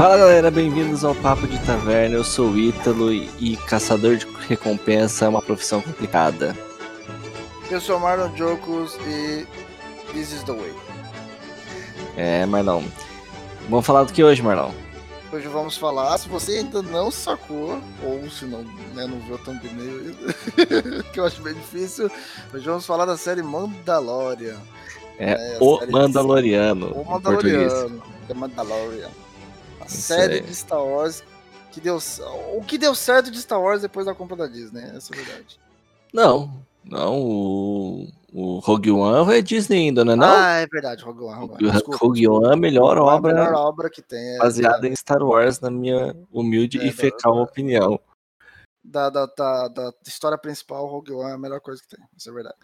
Fala galera, bem-vindos ao Papo de Taverna. Eu sou o Ítalo e, caçador de recompensa é uma profissão complicada. Eu sou Marlon Jocos e This is the way. É, Marlon. Vamos falar do que hoje, Marlon? Hoje vamos falar, se você ainda não sacou, ou se não, né, não viu tão thumbnail, que eu acho bem difícil, hoje vamos falar da série Mandalorian. É, o série Mandaloriano. O. Mandaloriano, The Mandalorian. Série de Star Wars que deu. O que deu certo de Star Wars depois da compra da Disney, essa é a verdade. Não, não, o, o Rogue One é Disney ainda, não é não? Ah, é verdade, Rogue One. Rogue One. Desculpa, Rogue One é a melhor a obra melhor obra que tem. é baseada em Star Wars, na minha humilde É, e fecal da- opinião. da, da, da, da história principal, Rogue One é a melhor coisa que tem, isso é verdade.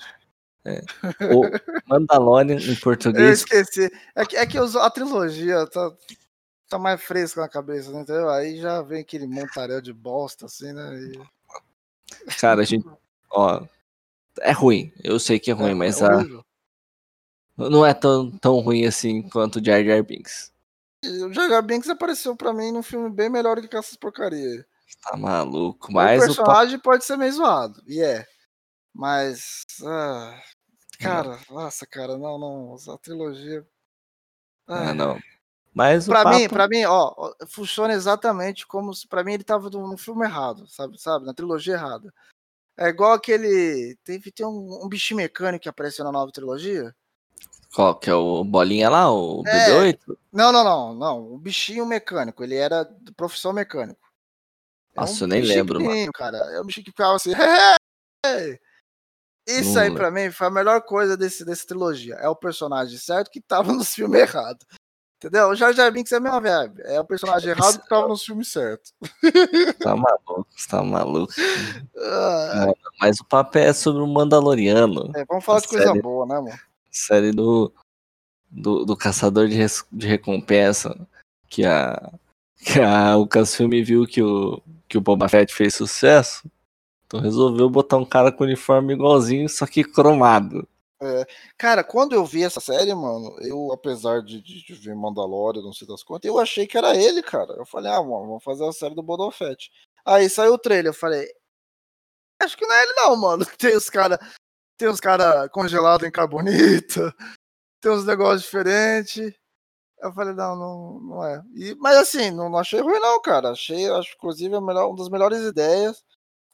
O Mandalorian em Eu português esqueci. É que, é que a trilogia tá, tá mais fresca na cabeça, né, entendeu? Aí já vem aquele montaréu de bosta, assim, né? e- Cara, a gente. Ó. É ruim. Eu sei que é ruim, é- mas é a- não é tão, tão ruim assim quanto o Jar Jar Binks. O Jar Jar Binks apareceu pra mim num filme bem melhor do que essas porcarias. Tá maluco. o Mas o, personagem pode ser meio zoado, e é. Mas. ah, cara, nossa, cara, não, não. A trilogia. Ah, ah, não. Mas o Pra papo... mim, pra mim, ó, funciona exatamente como se pra mim ele tava no, no filme errado, sabe, sabe, na trilogia errada. É igual aquele, teve tem um, um bichinho mecânico que apareceu na nova trilogia. Qual que é o Bolinha lá? O É. BB-8? Não, não, não, não, o bichinho mecânico, ele era de profissão mecânico. É Nossa, eu nem lembro, mano. cara. É um bichinho que ficava assim. Isso aí pra mim foi a melhor coisa desse, dessa trilogia. É o personagem certo que tava nos filmes errados. Entendeu? O Jar Jar Binks é a mesma vibe. É o personagem errado que tava nos filmes certos. Tá maluco, tá maluco. Ah, Mas o papo é sobre o Mandaloriano. é, vamos falar A de coisa série- boa, né, mano? Série do, do, do Caçador de, res- de Recompensa. Que a, que a Lucasfilm viu que o, que o Boba Fett fez sucesso. Então resolveu botar um cara com uniforme igualzinho, só que cromado. Cara, quando eu vi essa série, mano, eu, apesar de, de, de ver Mandalorian, não sei das contas, eu achei que era ele, cara. Eu falei, ah, mano, vamos fazer a série do Boba. Aí saiu o trailer, eu falei, acho que não é ele não, mano. Tem os cara, tem os cara congelados em carbonita, tem uns negócios diferentes. Eu falei, não, não, não é. E, mas assim, não, não achei ruim não, cara. Achei, acho inclusive a melhor, uma das melhores ideias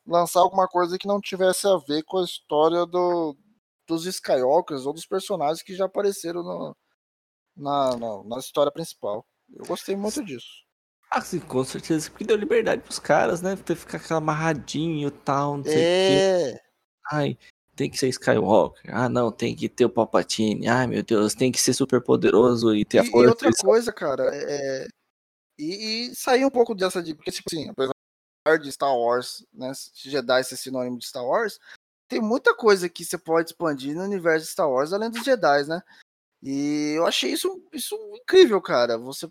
lançar alguma coisa que não tivesse a ver com a história do, dos Skywalkers ou dos personagens que já apareceram no- na, na, na história principal. Eu gostei muito disso. Ah, sim, com certeza, porque deu liberdade pros caras, né? Ter ficar aquela amarradinho e tal, não sei o quê. É, Ai, tem que ser Skywalker. Ah, não, tem que ter o Palpatine. Ai, meu Deus, tem que ser super poderoso e ter a e, e força. outra coisa, cara, é, e, e sair um pouco dessa de. Porque, tipo assim, apesar de Star Wars, né? Jedi ser sinônimo de Star Wars, tem muita coisa que você pode expandir no universo de Star Wars além dos Jedi, né? E eu achei isso, isso incrível, cara. Você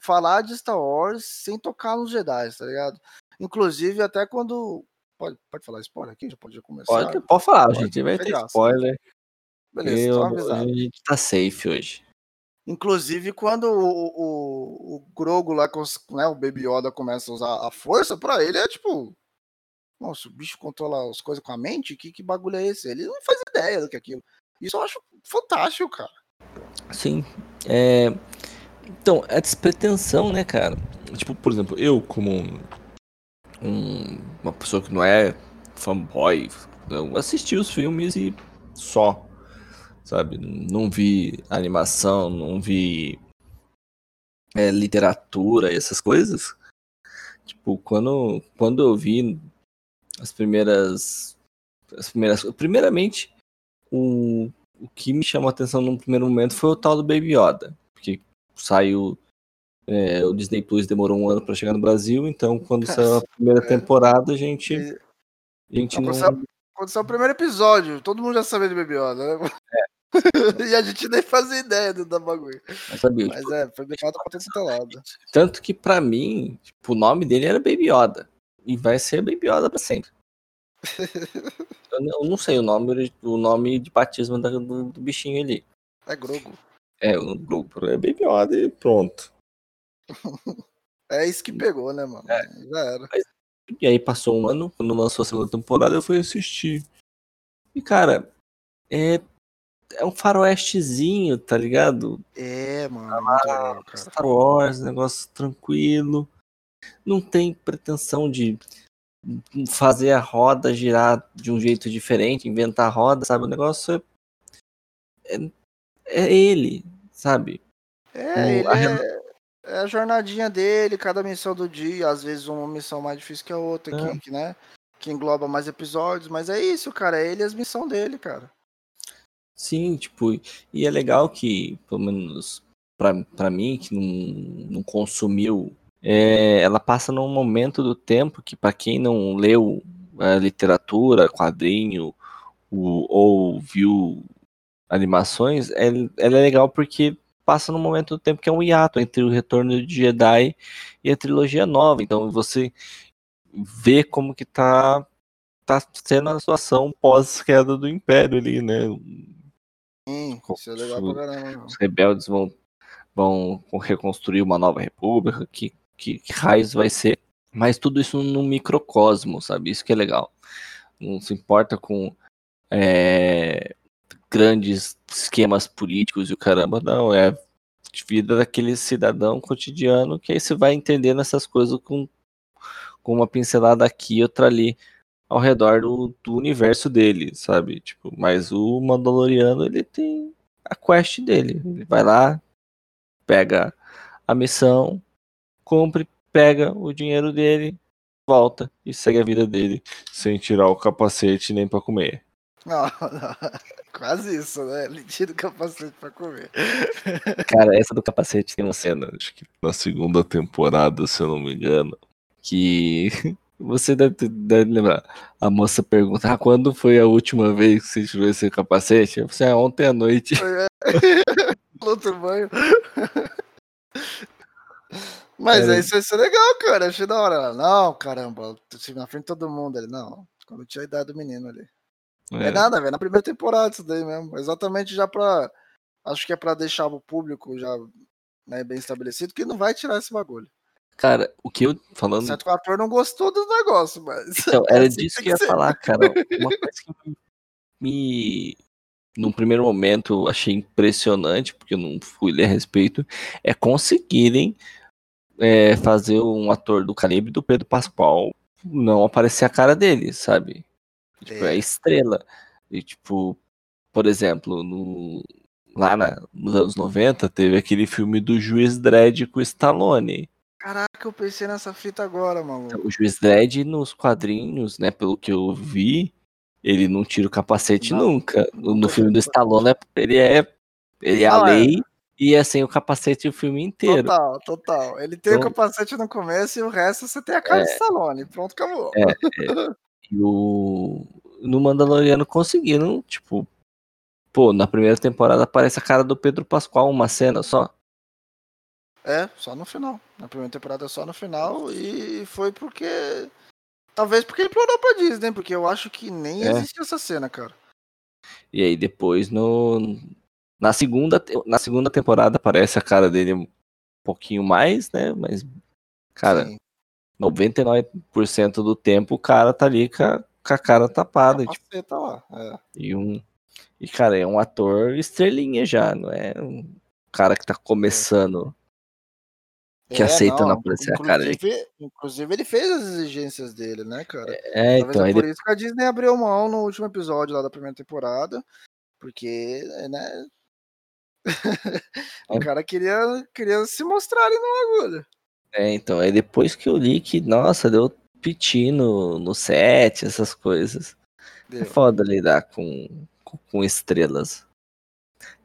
falar de Star Wars sem tocar nos Jedi, tá ligado? Inclusive, até quando. Pode, pode falar spoiler aqui? Já pode começar? Pode, pode falar, Pode, gente. Vai ter graça. spoiler. Beleza, Eu- avisado. a gente tá safe hoje. Inclusive, quando o, o, o Grogo lá, né, o Baby Yoda começa a usar a força, pra ele é tipo. Nossa, o bicho controla as coisas com a mente? Que, que bagulho é esse? Ele não faz ideia do que é aquilo. Isso eu acho fantástico, cara. Sim. É... Então, é despretensão, né, cara? Tipo, por exemplo, eu como um- um- uma pessoa que não é fanboy, eu assisti os filmes e só, sabe? Não vi animação, não vi é, literatura essas coisas. Tipo, quando, quando eu vi as primeiras. As primeiras. Primeiramente, o, o que me chamou a atenção num primeiro momento foi o tal do Baby Yoda. Porque saiu. é, o Disney Plus demorou um ano pra chegar no Brasil, então quando saiu a primeira É. temporada, a gente. A gente Não, não. quando saiu- quando saiu o primeiro episódio, todo mundo já sabia do Baby Yoda, né? e a gente nem fazia ideia do, da bagulho. não sabia. Mas é, foi deixado pra ter lado. Tanto que pra mim, tipo, o nome dele era Baby Yoda. E vai ser Baby Yoda pra sempre. eu, não- eu não sei o nome, o nome de batismo do, do bichinho ali. É Grogo. É, o grupo é Baby Yoda e pronto. É isso que pegou, né, mano? É. Já era. E aí passou um ano, quando lançou a segunda temporada, eu fui assistir. E, cara, é, é um faroestezinho, tá ligado? É, mano. cara. Star Wars, negócio tranquilo. Não tem pretensão de fazer a roda girar de um jeito diferente, inventar a roda, sabe? O negócio é, é, é ele, sabe? É, O- ele a é, é a jornadinha dele, cada missão do dia, às vezes uma missão mais difícil que a outra, É. que, né? Que engloba mais episódios, mas é isso, cara. É ele e as missões dele, cara. Sim, tipo, e é legal que, pelo menos pra, pra mim, que não, não consumiu, é, ela passa num momento do tempo que, pra quem não leu a literatura, quadrinho, o- ou viu animações, é, ela é legal porque passa num momento do tempo que é um hiato entre o Retorno de Jedi e a trilogia nova. Então você vê como que tá, tá sendo a situação pós-queda do Império ali, né? Sim, isso é legal pra caramba. os rebeldes vão, vão reconstruir uma nova república, que, que, que raios vai ser. Mas tudo isso num microcosmo, sabe? Isso que é legal. Não se importa com é, grandes esquemas políticos e o caramba, não. É vida daquele cidadão cotidiano que aí você vai entendendo essas coisas com, com uma pincelada aqui e outra ali ao redor do, do universo dele, sabe? Tipo, mas o Mandaloriano, ele tem a quest dele. Ele vai lá, pega a missão, cumpre, pega o dinheiro dele, volta e segue a vida dele sem tirar o capacete nem pra comer. Não, não. Quase isso, né? Ele tira o capacete pra comer. Cara, essa do capacete tem uma cena, acho que na segunda temporada, se eu não me engano, que você deve, ter- deve lembrar. A moça pergunta: ah, quando foi a última vez que você tirou esse capacete? Eu falei, ah, ontem à noite. Outro banho. Mas é isso, isso é legal, cara. Achei da hora. Ela, Não, caramba, na frente de todo mundo. Ele, não, quando tinha a idade do menino ali. É, É, nada, velho. Na primeira temporada isso daí mesmo. Exatamente já pra. Acho que é pra deixar o público já né, bem estabelecido que não vai tirar esse bagulho. Cara, o que eu falando. Certo que o ator não gostou do negócio, mas. Então, era é assim disso tem que eu ia ser. falar, cara. Uma coisa que me-. Num primeiro momento, achei impressionante, porque eu não fui ler a respeito, é conseguirem é, fazer um ator do calibre do Pedro Pascoal não aparecer a cara dele, sabe? Tipo, é É. estrela. E, tipo, por exemplo, no, lá na- nos anos 90, teve aquele filme do Juiz Dredd com o Stallone. Caraca, eu pensei nessa fita agora, mano. O Juiz Dredd nos quadrinhos, né, pelo que eu vi, ele não tira o capacete Não, nunca. No, no filme do Stallone, ele é, ele é a Não, é. lei e é sem o capacete o filme inteiro. Total, total. Ele tem o Então- capacete no começo e o resto você tem a cara de Stallone. Pronto, acabou. É. E o no Mandaloriano conseguiram, tipo, pô, na primeira temporada aparece a cara do Pedro Pascoal, uma cena só. É, só no final. Na primeira temporada é só no final e foi porque. Talvez porque ele implorou pra Disney, porque eu acho que nem É. existe essa cena, cara. E aí depois no na segunda na segunda temporada aparece a cara dele um pouquinho mais, né? Mas cara, Sim, 99% do tempo o cara tá ali com a, com a cara tapada. tipo, capaceta lá. É. e, um, e, cara, é um ator estrelinha já, não é um cara que tá começando. Que É, aceita não aparecer a cara dele. Inclusive, ele fez as exigências dele, né, cara? É, Talvez então, é por de- isso que a Disney abriu mão no último episódio lá da primeira temporada. Porque, né? O É. cara queria, queria se mostrar ali no bagulho. é, então, aí depois que eu li que, nossa, deu piti no, no set, essas coisas. É Deu. foda lidar com, com, com estrelas.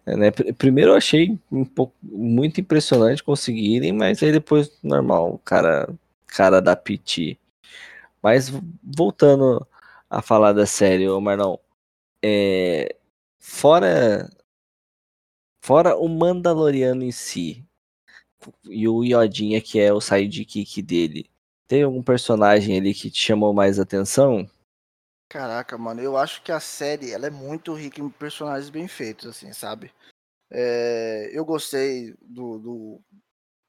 É, né? Pr- Primeiro eu achei um pouco muito impressionante conseguirem, mas aí depois normal, o cara, cara da piti. Mas voltando a falar da série, ô Marlon, é, fora fora o Mandaloriano em si e o Yodinha que é o sidekick dele, tem algum personagem ali que te chamou mais atenção? Caraca, mano, eu acho que a série ela é muito rica em personagens bem feitos, assim, sabe? É, eu gostei do, do,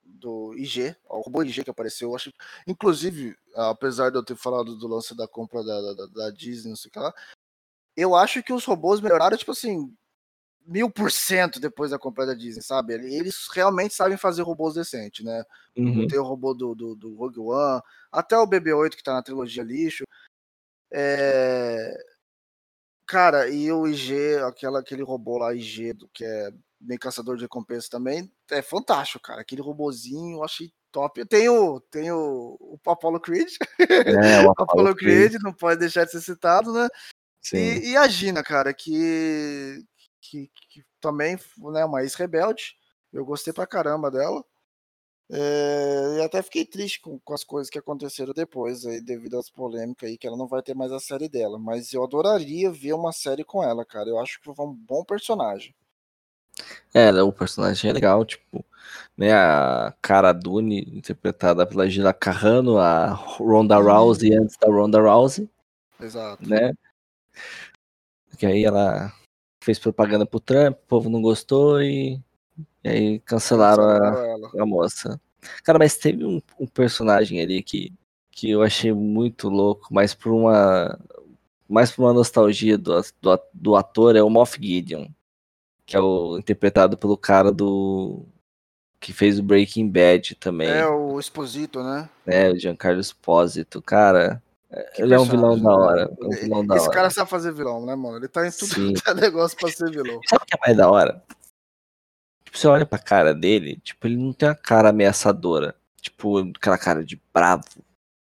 do IG, o robô IG que apareceu. Eu acho, inclusive, apesar de eu ter falado do lance da compra da, da, da Disney, não sei o que lá, eu acho que os robôs melhoraram, tipo assim, mil por cento depois da compra da Disney, sabe? Eles realmente sabem fazer robôs decentes, né? Uhum. Tem o robô do, do, do Rogue One, até o BB-8 que tá na trilogia lixo. É... Cara, e o IG, aquela, aquele robô lá, IG, que é bem caçador de recompensa também, é fantástico, cara. Aquele robozinho, eu achei top. Tem o, tem o, o Apollo Creed. É, o Apollo, Apollo Creed, Creed, não pode deixar de ser citado, né? E, e, a Gina, cara, que, que, que também né, uma ex-rebelde. Eu gostei pra caramba dela. É, e até fiquei triste com, com, as coisas que aconteceram depois, aí, devido às polêmicas aí, que ela não vai ter mais a série dela. Mas eu adoraria ver uma série com ela, cara. Eu acho que foi um bom personagem. É, o personagem é legal, tipo, né, a Cara Dune, interpretada pela Gina Carrano, a Ronda uhum. Rousey antes da Ronda Rousey. Exato. Né? Que aí ela fez propaganda pro Trump, o povo não gostou e, e aí cancelaram, cancelaram a, a, moça. Cara, mas teve um, um, personagem ali que, que eu achei muito louco, mas por uma mais por uma nostalgia do, do, do ator, é o Moff Gideon, que é o interpretado pelo cara do que fez o Breaking Bad também. É o Exposito, né? É, o Giancarlo Esposito, cara. Que ele é um vilão da hora. É um vilão da Esse hora. cara sabe fazer vilão, né, mano? Ele tá em tudo que é negócio pra ser vilão. Sabe o que é mais da hora? Tipo, você olha pra cara dele, tipo, ele não tem uma cara ameaçadora. Tipo, aquela cara de bravo,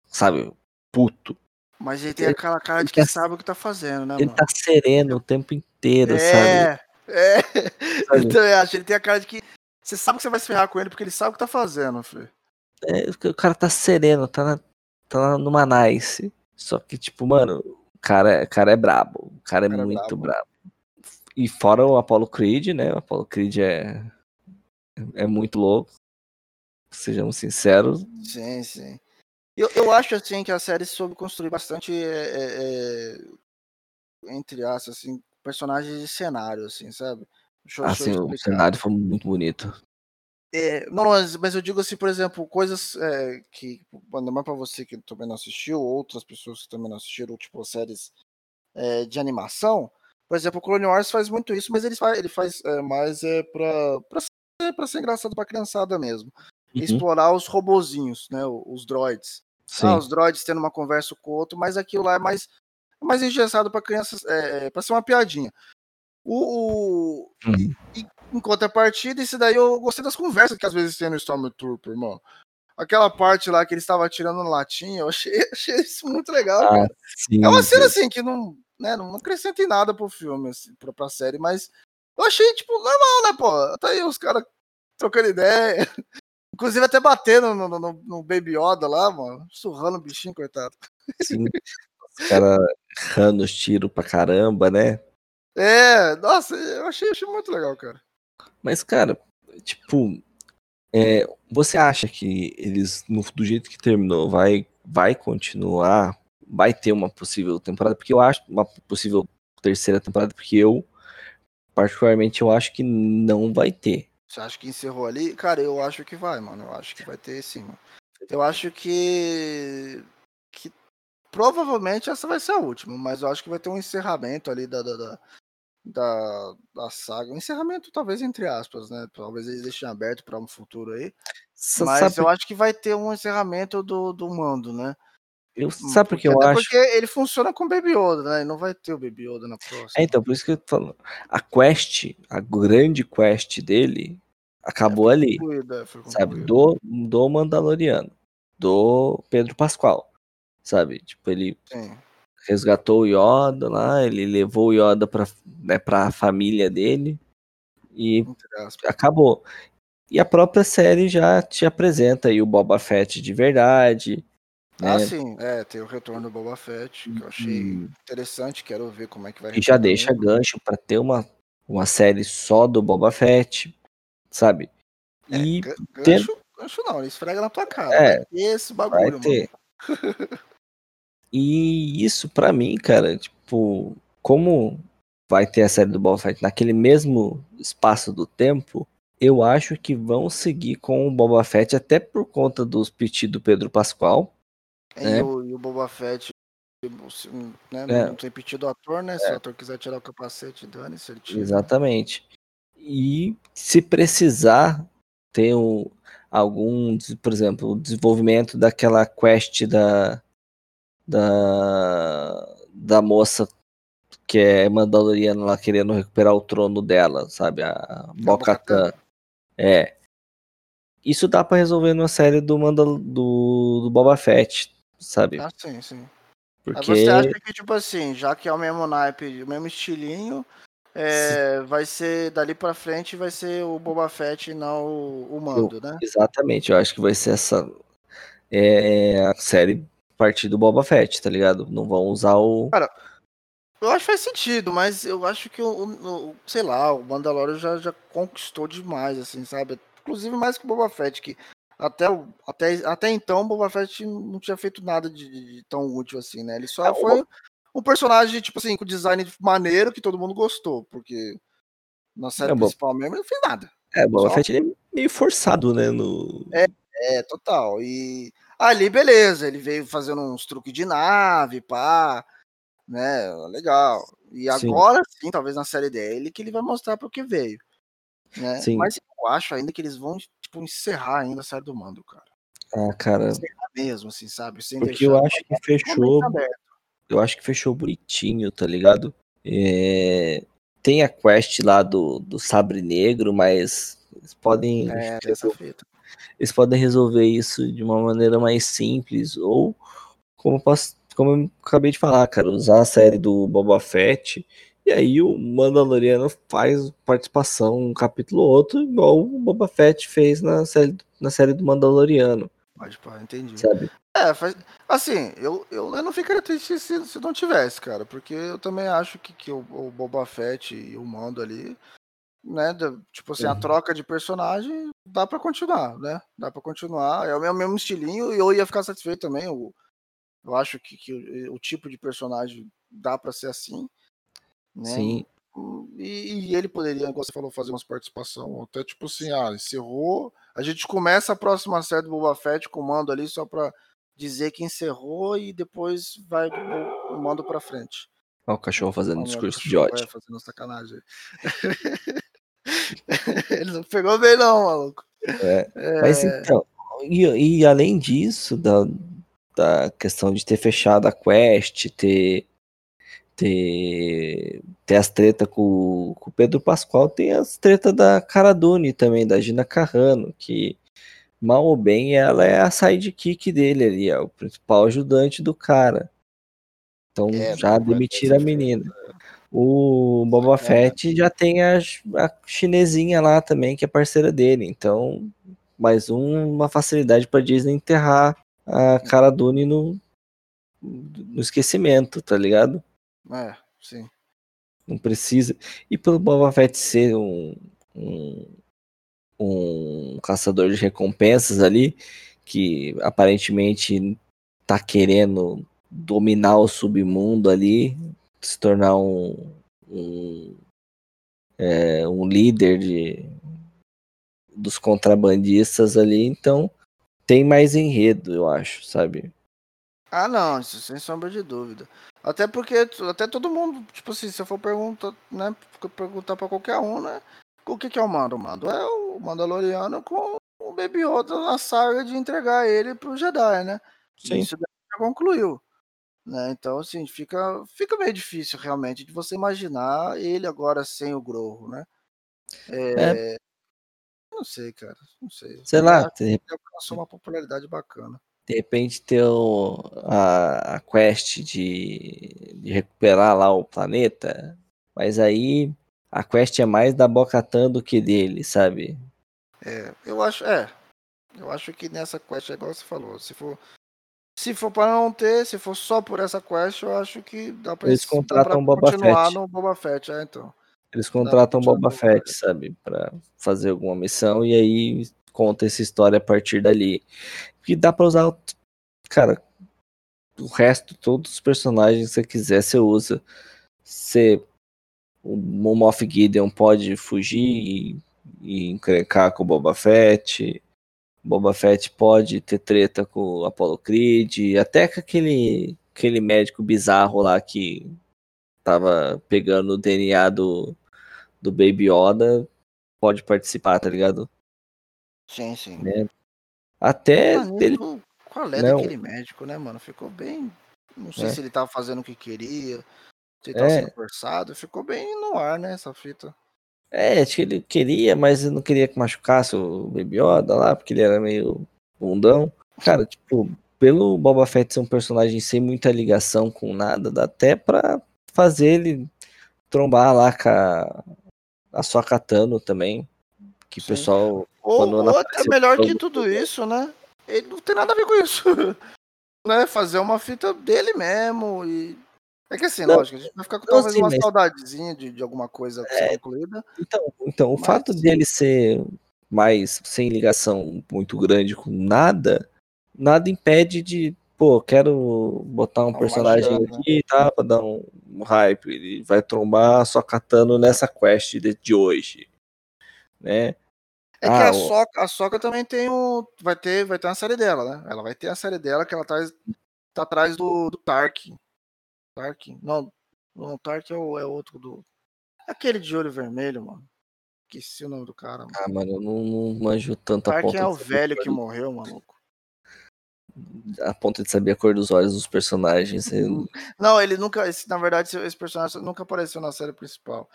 sabe? Puto. Mas ele tem ele, aquela cara de que tá, sabe o que tá fazendo, né, ele mano? tá sereno o tempo inteiro, é, sabe? É, sabe? então eu acho. Ele tem a cara de que você sabe que você vai se ferrar com ele porque ele sabe o que tá fazendo, filho. É, o cara tá sereno, tá, na, tá numa nice. Só que, tipo, mano, o cara, o cara é brabo. O cara é cara é muito é brabo. E fora o Apollo Creed, né? O Apollo Creed é, é muito louco. Sejamos sinceros. Sim, sim. Eu, eu acho, assim, que a série soube construir bastante, é, é, é entre aspas, assim, personagens de cenário, assim, sabe? Deixa, ah, sim, o cenário foi muito bonito. É, não, mas, eu digo assim, por exemplo, coisas é, que, ainda mais pra você que também não assistiu, outras pessoas que também não assistiram, tipo, séries é, de animação. Por exemplo, o Clone Wars faz muito isso, mas ele faz, ele faz é, mais é, pra, pra, ser, pra ser engraçado pra criançada mesmo. Uhum. Explorar os robozinhos, né? Os droids. Ah, os droids tendo uma conversa com o outro, mas aquilo lá é mais, é mais engessado pra crianças, é, é pra ser uma piadinha. O, o uhum. e, em contrapartida, isso daí eu gostei das conversas que às vezes tem no Stormtrooper, irmão. Aquela parte lá que ele estava tirando no latinha, eu achei, achei isso muito legal. Ah, sim, é uma cena assim que não, né, não acrescenta em nada pro filme, assim, pra, pra série, mas eu achei, tipo, normal, né, pô? Tá aí os caras trocando ideia. Inclusive até batendo no, no, no, Baby Yoda lá, mano. Surrando o bichinho, coitado. Sim. Os caras rando os tiros pra caramba, né? É, nossa, eu achei, achei muito legal, cara. Mas, cara, tipo, é, você acha que eles, no, do jeito que terminou, vai, vai continuar? Vai ter uma possível temporada? Porque eu acho uma possível terceira temporada, porque eu, particularmente, eu acho que não vai ter. Você acha que encerrou ali? Cara, eu acho que vai, mano. Eu acho que vai ter sim, mano. Eu acho que. que provavelmente essa vai ser a última, mas eu acho que vai ter um encerramento ali da, da, da da, da saga. Encerramento, talvez, entre aspas, né? Talvez eles deixem aberto para um futuro aí. Mas sabe... eu acho que vai ter um encerramento do, do mando, né? Eu, hum, sabe porque, porque eu acho? Porque ele funciona com Baby Yoda, né? E não vai ter o Baby Yoda na próxima. É, então, por isso que eu tô falando. A quest, a grande quest dele, acabou é, ali. Concluída, sabe? Do, do Mandaloriano. Do Pedro Pascoal. Sabe? Tipo, ele Sim resgatou o Yoda lá, ele levou o Yoda para né, a família dele e acabou. E a própria série já te apresenta aí o Boba Fett de verdade. Né? Ah, sim, é, tem o retorno do Boba Fett, que eu achei hum. interessante, quero ver como é que vai E já deixa gancho para ter uma, uma série só do Boba Fett, sabe? É, e gancho, ter... gancho não, ele esfrega na tua cara. É, esse bagulho, vai ter. E isso para mim, cara, tipo, como vai ter a série do Boba Fett naquele mesmo espaço do tempo, eu acho que vão seguir com o Boba Fett, até por conta dos pedidos do Pedro Pascoal. E, É. o, e o Boba Fett, né, É. não tem pedido do ator, né? Se o ator quiser tirar o capacete, dane-se, ele tira. Exatamente. E se precisar ter um, algum, por exemplo, o desenvolvimento daquela quest da, da, da moça que é Mandaloriana lá querendo recuperar o trono dela, sabe? A Bo-Katan. É. Isso dá pra resolver numa série do, Mandal do, do Boba Fett, sabe? Ah, sim, sim. Mas Porque você acha que, tipo assim, já que é o mesmo naipe, o mesmo estilinho, é, vai ser dali pra frente vai ser o Boba Fett e não o, o Mando, né? Exatamente, eu acho que vai ser essa é, a série partir do Boba Fett, tá ligado? Não vão usar o. Eu acho que faz sentido, mas eu acho que o, o- o- sei lá, o Mandalorian já, já conquistou demais, assim, sabe? Inclusive mais que o Boba Fett, que até, até, até então o Boba Fett não tinha feito nada de, de tão útil assim, né? Ele só É, o foi um personagem, tipo assim, com design maneiro que todo mundo gostou, porque na série É, bom. principal mesmo ele não fez nada. É, o Boba Só- Fett ele é meio forçado, né? No... É, total. E ali, beleza, ele veio fazendo uns truques de nave, pá, né? Legal. E Sim. agora sim, talvez na série dele, que ele vai mostrar pro que veio. Né? Sim. Mas eu acho ainda que eles vão, tipo, encerrar ainda a série do mando, cara. Ah, cara, Encerrar mesmo, assim, sabe? Sem porque deixar eu acho que fechou. Eu acho que fechou bonitinho, tá ligado? É, Tem a quest lá do, do Sabre Negro, mas eles podem. É, dessa fita. Eles podem resolver isso de uma maneira mais simples, ou como eu, posso, como eu acabei de falar, cara, usar a série do Boba Fett, e aí o Mandaloriano faz participação um capítulo ou outro, igual o Boba Fett fez na série, na série do Mandaloriano, Pode, pá, entendi. sabe? É, faz... assim, eu, eu, eu não ficaria triste se, se não tivesse, cara, porque eu também acho que, que o, o Boba Fett e o Mando ali, né, tipo assim, a Uhum. troca de personagem dá pra continuar, né? Dá pra continuar, é o mesmo, mesmo estilinho e eu ia ficar satisfeito também. Eu, eu acho que, que o, o tipo de personagem dá pra ser assim, né? Sim, E, e ele poderia, como você falou, fazer umas participação, até tipo assim, ah, encerrou. A gente começa a próxima série do Boba Fett com o mando ali só pra dizer que encerrou e depois vai o, o mando pra frente. olha o cachorro fazendo meu discurso de cachorro, ódio. é, fazendo sacanagem. ele não pegou bem, não, maluco. É, Mas É, então, e, e além disso, da, da questão de ter fechado a quest, ter, ter, ter as tretas com, com o Pedro Pascoal, tem as tretas da Cara Dune também, da Gina Carrano, que mal ou bem ela é a sidekick dele ali, é o principal ajudante do cara. Então É, já demitiram a menina. O Boba. Fett já tem a, a chinesinha lá também, que é parceira dele. Então, mais um- uma facilidade para Disney enterrar a Cara Dune no, no esquecimento, tá ligado? é, sim. Não precisa. E pelo Boba Fett ser um, um, um caçador de recompensas ali, que aparentemente tá querendo dominar o submundo ali, se tornar um, um, é, um líder de, dos contrabandistas ali, então tem mais enredo, eu acho, sabe? Ah, não, isso sem sombra de dúvida. Até porque até todo mundo, tipo assim, se eu for perguntar, né, perguntar pra qualquer um, né, o que que é o Mando? O Mando é o Mandaloriano com o Baby Yoda na saga de entregar ele pro Jedi, né? Sim. Isso daí já concluiu. Né? Então, assim, fica, fica meio difícil realmente de você imaginar ele agora sem o Groho, né? É, Não sei, cara. Não sei. Sei Eu lá, Ele alcançou uma popularidade bacana. de repente ter o- a, a quest de, de recuperar lá o planeta, mas aí a quest é mais da Bocatan do que dele, sabe? É, eu acho, é. Eu acho que nessa quest, é igual você falou, se for se for para não ter, se for só por essa quest, eu acho que dá pra Eles dá pra contratam o Boba continuar Fett. no Boba Fett, é, então. Eles contratam Boba com o Boba Fett, sabe, Pra fazer alguma missão e aí conta essa história a partir dali. Que dá pra usar, cara, o resto, todos os personagens que você quiser, você usa. Você, o Moff Gideon pode fugir e, e encrencar com o Boba Fett. Boba Fett pode ter treta com o Apollo Creed, até com aquele, aquele médico bizarro lá que tava pegando o DNA do, do Baby Yoda, pode participar, tá ligado? Sim, sim. Né? Até Mano, dele. Qual é Não. daquele médico, né, mano? Ficou bem. Não sei É. se ele tava fazendo o que queria, se ele tava É. sendo forçado. Ficou bem no ar, né, essa fita. É, acho que ele queria, mas não queria que machucasse o Baby Yoda lá, porque ele era meio bundão. Cara, tipo, pelo Boba Fett ser um personagem sem muita ligação com nada, dá até pra fazer ele trombar lá com a, a sua Katano também. Que o Sim. pessoal. Ou, ou até melhor que tudo isso, né? Ele não tem nada a ver com isso. né? Fazer uma fita dele mesmo. E. É que assim, Não, lógico, a gente vai ficar com não, talvez sim, uma mas- saudadezinha de, de alguma coisa É. concluída. Então, então o Mas- fato dele ser mais sem ligação muito grande com nada, nada impede de, pô, quero botar um personagem magiada, né? aqui, tá, pra dar um, um hype, ele vai trombar só catando nessa quest de, de hoje, né? É que Ah, a o- Soca, a Soca também tem o. Vai ter, vai ter uma série dela, né? Ela vai ter a série dela que ela tá, tá atrás do, do Tark. Tark? Não, não, o Tark é o é outro do. Aquele de olho vermelho, mano. Esqueci o nome do cara, mano. Ah, mano, eu não, não manjo tanto a Tark ponto, é o velho a que morreu, maluco. a ponto de saber a cor dos olhos dos personagens. eu- Não, ele nunca. Esse, na verdade, esse- personagem nunca apareceu na série principal.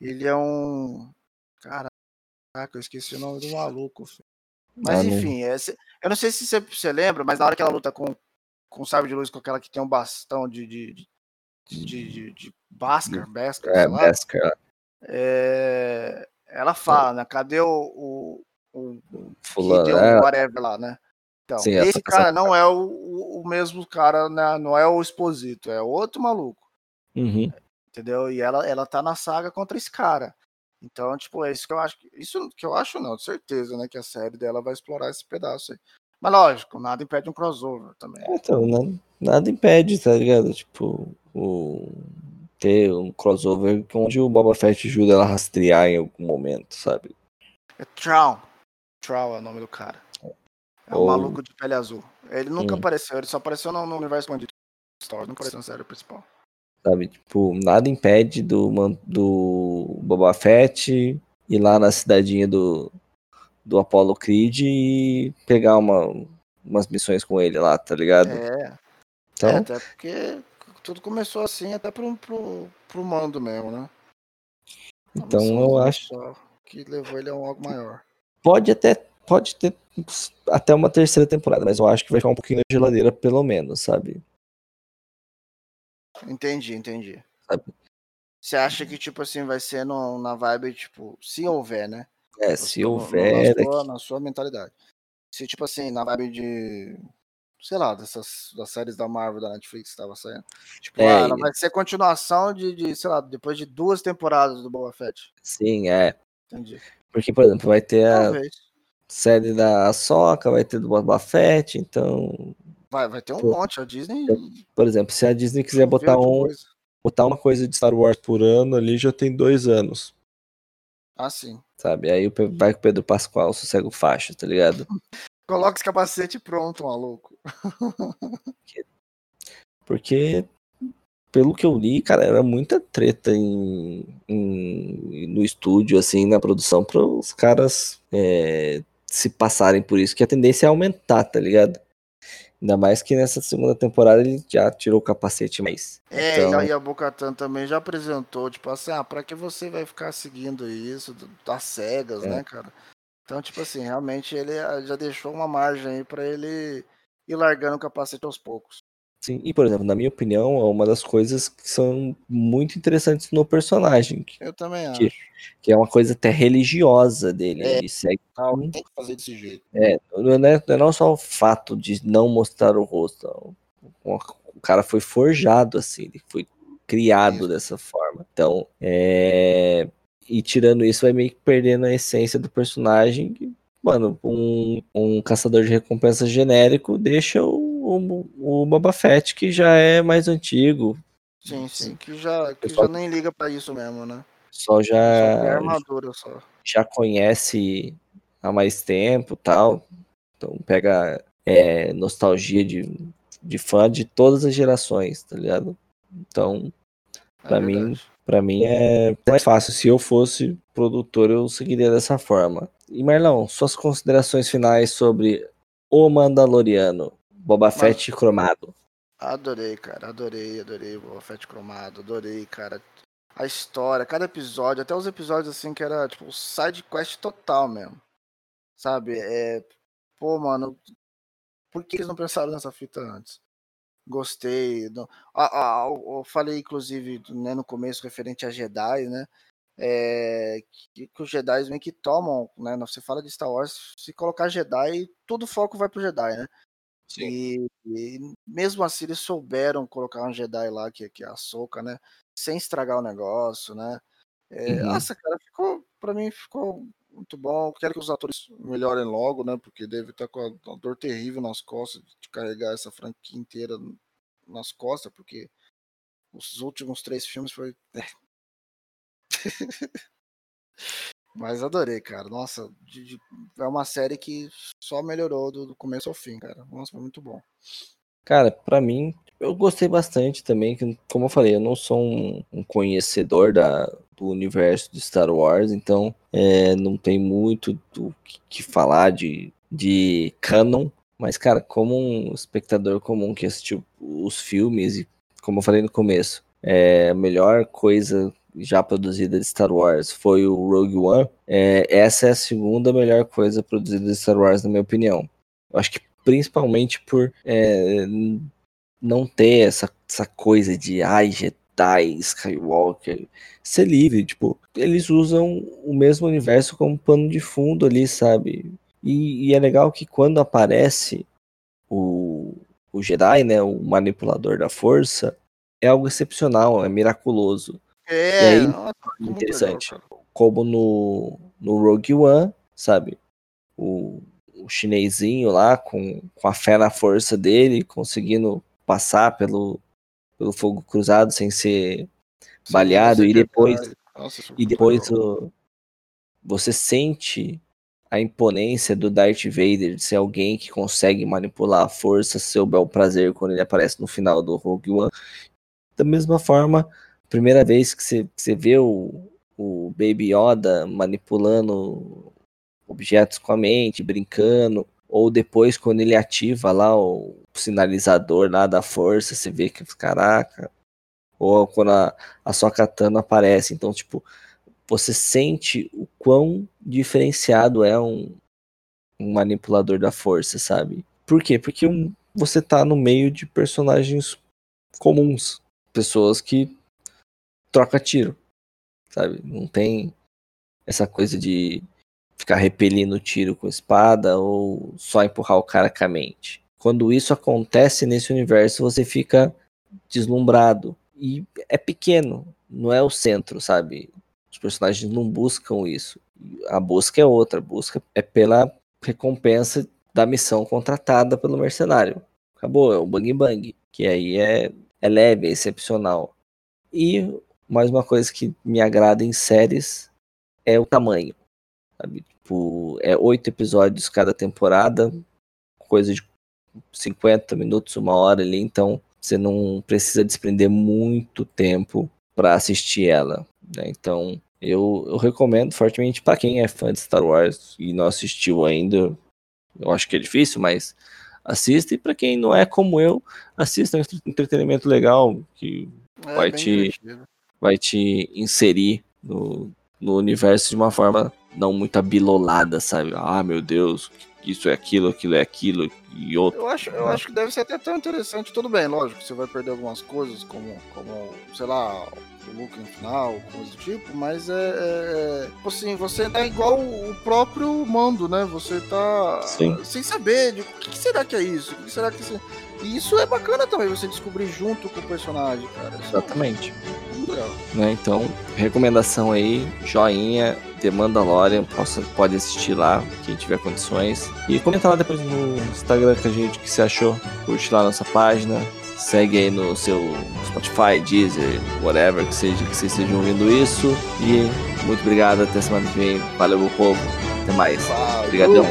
Ele é um. Caraca, eu esqueci o nome do maluco. filho. Mas Ah, não- enfim, esse- eu não sei se você, você lembra, mas na hora que ela luta com, com Sábio de Luz, com aquela que tem um bastão de. de, de, de, de, de Bhaskar, Beskar, É, sei lá, Beskar, é, ela fala, né? Cadê o, o, o fulano, é, whatever lá, né? Então, Sim, essa- esse cara não é o, o, o mesmo cara, né? Não é o Exposito, é outro maluco uhum. entendeu? E ela, ela tá na saga contra esse cara. Então, tipo, é isso que eu acho. que- Isso que eu acho, não, de certeza, né? Que a série dela vai explorar esse pedaço aí. Mas lógico, nada impede um crossover também. É, Então, nada, nada impede, tá ligado? Tipo, o, ter um crossover onde o Boba Fett ajuda ela a rastrear em algum momento, sabe? É Trow. Trow é o nome do cara. É o Ou- maluco de pele azul. Ele nunca Hum. apareceu, ele só apareceu no, no universo expandido. Star não apareceu na série principal. Sabe? Tipo, nada impede do, do Boba Fett ir lá na cidadinha do, do Apollo Creed e pegar uma, umas missões com ele lá, tá ligado? É, então, é, até porque tudo começou assim, até pro, pro, pro mando mesmo, né? Uma então eu missãozinha acho. Que levou ele a um algo maior. Pode até, pode ter até uma terceira temporada, mas eu acho que vai ficar um pouquinho na geladeira, pelo menos, sabe? Entendi, entendi. Sabe? Você acha que, tipo assim, vai ser no, na vibe, tipo, se houver, né? É, se houver. Na sua, na sua mentalidade. Se, tipo assim, na vibe de. Sei lá, dessas das séries da Marvel da Netflix que tava saindo. Tipo, É, ah, ela vai ser continuação de, de, sei lá, depois de duas temporadas do Boba Fett. Sim, é. Entendi. Porque, por exemplo, vai ter a Talvez. série da Soca, vai ter do Boba Fett, então, Vai, vai ter um Pô, monte. A Disney. por exemplo, se a Disney quiser botar um, coisa. botar uma coisa de Star Wars por ano ali, já tem dois anos, Ah, sim. sabe? Aí o Pe- vai com o Pedro Pascoal, sossega o faixa, tá ligado? Coloca esse capacete pronto, maluco. Porque, pelo que eu li, cara, era muita treta em, em- no estúdio, assim, na produção, para os caras é, se passarem por isso, que a tendência é aumentar, tá ligado? Ainda mais que nessa segunda temporada ele já tirou o capacete, mas. É, então, e a Bocatan também já apresentou, tipo assim, ah, pra que você vai ficar seguindo isso das cegas, É. né, cara? Então, tipo assim, realmente ele ah, já deixou uma margem aí pra ele ir largando o capacete aos poucos. Sim, e por exemplo, na minha opinião, é uma das coisas que são muito interessantes no personagem, que, Eu também Que- acho. que é uma coisa até religiosa dele. É. Ele segue Hum. tem que fazer desse jeito. É, não é, não é não só o fato de não mostrar o rosto. O, o cara foi forjado assim, ele foi criado Isso. dessa forma. Então, é, e tirando isso, vai meio que perdendo a essência do personagem. que, Mano, um, um caçador de recompensa genérico deixa o, o, o Boba Fett, que já é mais antigo. Sim, sim, que já, que Pessoal- já nem liga pra isso mesmo, né? Só já. Só a armadura só. Já conhece há mais tempo tal. Então pega é, nostalgia de, de fã de todas as gerações, tá ligado? Então, pra É mim, verdade. Pra mim é mais fácil. Se eu fosse produtor, eu seguiria dessa forma. E Marlão, suas considerações finais sobre O Mandaloriano, Boba Fett cromado. Adorei, cara. Adorei, adorei o Boba Fett cromado. Adorei, cara. A história, cada episódio, até os episódios assim que era tipo side quest total mesmo. Sabe? É. Pô, mano. Por que eles não pensaram nessa fita antes? Gostei. Não- Ah, ah, eu eu falei, inclusive, né, no começo, referente a Jedi, né? É, que, que os Jedi meio que tomam, né? Você fala de Star Wars, se colocar Jedi, todo o foco vai pro Jedi, né? E, e mesmo assim eles souberam colocar um Jedi lá, que, que é a Soca, né? Sem estragar o negócio, né? É, Uhum. Nossa, cara, ficou, pra mim ficou muito bom. Quero que os atores melhorem logo, né? Porque deve estar com a, dor terrível nas costas de carregar essa franquia inteira nas costas, porque os últimos três filmes foi. Mas adorei, cara. Nossa, de- de- é uma série que só melhorou do, do começo ao fim, cara. Nossa, foi muito bom. Cara, pra mim, eu gostei bastante também. que, Como eu falei, eu não sou um, um conhecedor da, do universo de Star Wars, então é, não tem muito do que, que falar de, de canon. Mas, cara, como um espectador comum que assistiu os filmes, e como eu falei no começo, é, a melhor coisa já produzida de Star Wars foi o Rogue One. É, essa é a segunda melhor coisa produzida de Star Wars, na minha opinião. Eu acho que principalmente por é, não ter essa, essa coisa de ai, Jedi, Skywalker, ser livre, tipo, eles usam o mesmo universo como pano de fundo ali, sabe? E, e é legal que quando aparece o, o Jedi, né, o manipulador da força, é algo excepcional, é miraculoso. É, aí, nossa, interessante. legal. Como no, no Rogue One, sabe? O, o chinesinho lá, com, com a fé na força dele, conseguindo passar pelo, pelo fogo cruzado sem ser Sim, baleado, e é depois, Jedi. Nossa, isso e depois o, você sente a imponência do Darth Vader de ser alguém que consegue manipular a força, seu bel prazer quando ele aparece no final do Rogue One. Da mesma forma, primeira vez que você, você vê o, o Baby Yoda manipulando objetos com a mente, brincando, ou depois quando ele ativa lá o sinalizador lá da força, você vê que, caraca, ou quando a, a sua katana aparece. Então, tipo, você sente o quão diferenciado é um, um manipulador da força, sabe? Por quê? Porque um, você tá no meio de personagens comuns, pessoas que troca tiro, sabe? Não tem essa coisa de ficar repelindo tiro com espada ou só empurrar o cara com a mente. Quando isso acontece nesse universo, você fica deslumbrado. E é pequeno, não é o centro, sabe? Os personagens não buscam isso. A busca é outra, a busca é pela recompensa da missão contratada pelo mercenário. Acabou, é o bang bang, que aí é, é leve, é excepcional. E mais uma coisa que me agrada em séries é o tamanho. Sabe? Tipo, é oito episódios cada temporada, coisa de 50 minutos, uma hora ali, então você não precisa desprender muito tempo para assistir ela. Né? Então eu, eu recomendo fortemente para quem é fã de Star Wars e não assistiu ainda. Eu acho que é difícil, mas assista. E para quem não é como eu, assista é um entretenimento legal que É, vai te- divertido. Vai te inserir no, no universo de uma forma não muito abilolada, sabe? Ah, meu Deus, isso é aquilo, aquilo é aquilo e outro. Eu acho, eu acho que deve ser até tão interessante. Tudo bem, lógico, você vai perder algumas coisas, como, como sei lá, o look no final, coisa do tipo, mas é, é, é, assim, você tá igual o próprio mando, né? Você tá Sim. sem saber de o que, será que é isso? O que será que isso... E isso é bacana também, você descobrir junto com o personagem, cara. Exatamente. é legal. Né? Então, recomendação aí, joinha, The Mandalorian, possa, pode assistir lá, quem tiver condições. E comenta lá depois no Instagram com a gente o que você achou. Curte lá nossa página, Segue aí no seu Spotify, Deezer, whatever que seja que vocês estejam ouvindo isso. E muito obrigado, até semana que vem. Valeu, meu povo. Até mais. Obrigadão.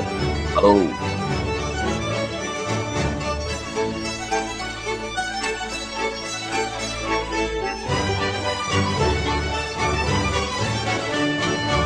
Falou.